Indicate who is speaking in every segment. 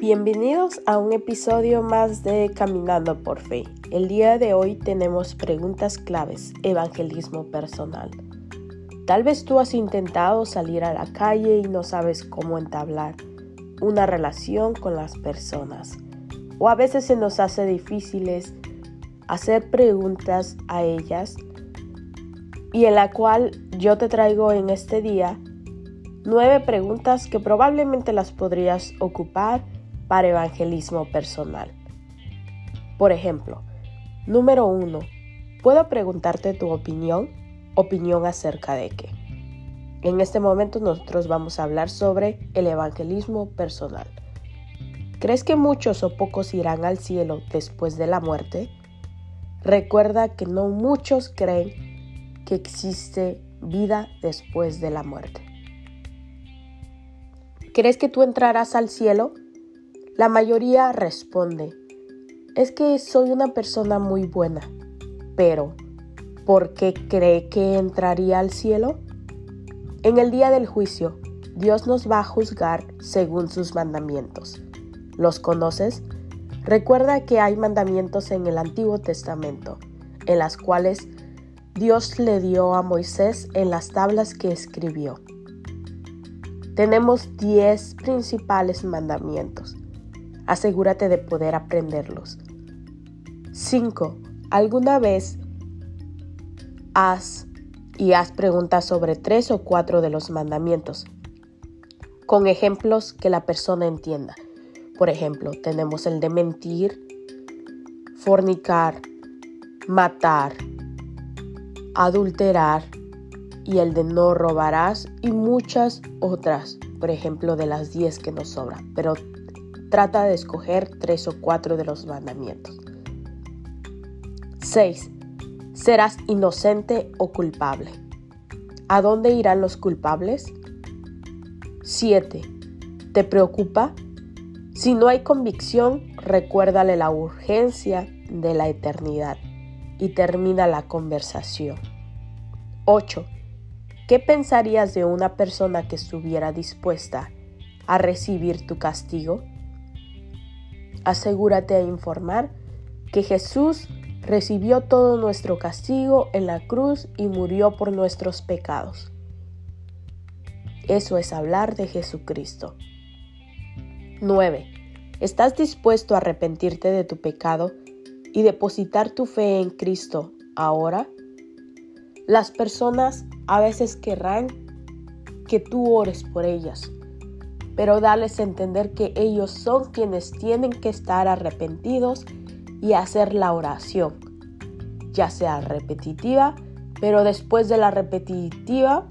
Speaker 1: Bienvenidos a un episodio más de Caminando por Fe. El día de hoy tenemos preguntas claves, evangelismo personal. Tal vez tú has intentado salir a la calle y no sabes cómo entablar una relación con las personas. O a veces se nos hace difíciles hacer preguntas a ellas y en la cual yo te traigo en este día nueve preguntas que probablemente las podrías ocupar para evangelismo personal. Por ejemplo, número uno, ¿puedo preguntarte tu opinión? Opinión acerca de qué. En este momento nosotros vamos a hablar sobre el evangelismo personal. ¿Crees que muchos o pocos irán al cielo después de la muerte? Recuerda que no muchos creen que existe vida después de la muerte. ¿Crees que tú entrarás al cielo? La mayoría responde, es que soy una persona muy buena, pero ¿por qué cree que entraría al cielo? En el día del juicio, Dios nos va a juzgar según sus mandamientos. ¿Los conoces? Recuerda que hay mandamientos en el Antiguo Testamento, en las cuales Dios le dio a Moisés en las tablas que escribió. Tenemos 10 principales mandamientos asegúrate de poder aprenderlos. 5. ¿Alguna vez has y haz preguntas sobre tres o cuatro de los mandamientos? Con ejemplos que la persona entienda. Por ejemplo, tenemos el de mentir, fornicar, matar, adulterar y el de no robarás y muchas otras, por ejemplo, de las 10 que nos sobran. Pero Trata de escoger tres o cuatro de los mandamientos. 6. Serás inocente o culpable. ¿A dónde irán los culpables? 7. ¿Te preocupa? Si no hay convicción, recuérdale la urgencia de la eternidad y termina la conversación. 8. ¿Qué pensarías de una persona que estuviera dispuesta a recibir tu castigo? Asegúrate de informar que Jesús recibió todo nuestro castigo en la cruz y murió por nuestros pecados. Eso es hablar de Jesucristo. 9. ¿Estás dispuesto a arrepentirte de tu pecado y depositar tu fe en Cristo ahora? Las personas a veces querrán que tú ores por ellas, pero dales a entender que ellos son quienes tienen que estar arrepentidos y hacer la oración, ya sea repetitiva, pero después de la repetitiva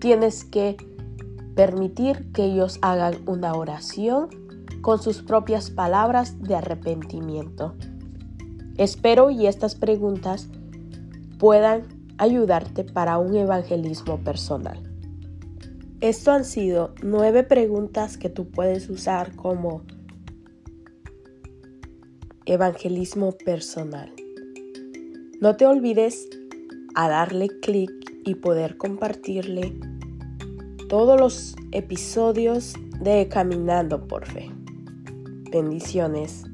Speaker 1: tienes que permitir que ellos hagan una oración con sus propias palabras de arrepentimiento. Espero y estas preguntas puedan ayudarte para un evangelismo personal. Esto han sido nueve preguntas que tú puedes usar como evangelismo personal. No te olvides a darle clic y poder compartirle todos los episodios de Caminando por Fe. Bendiciones.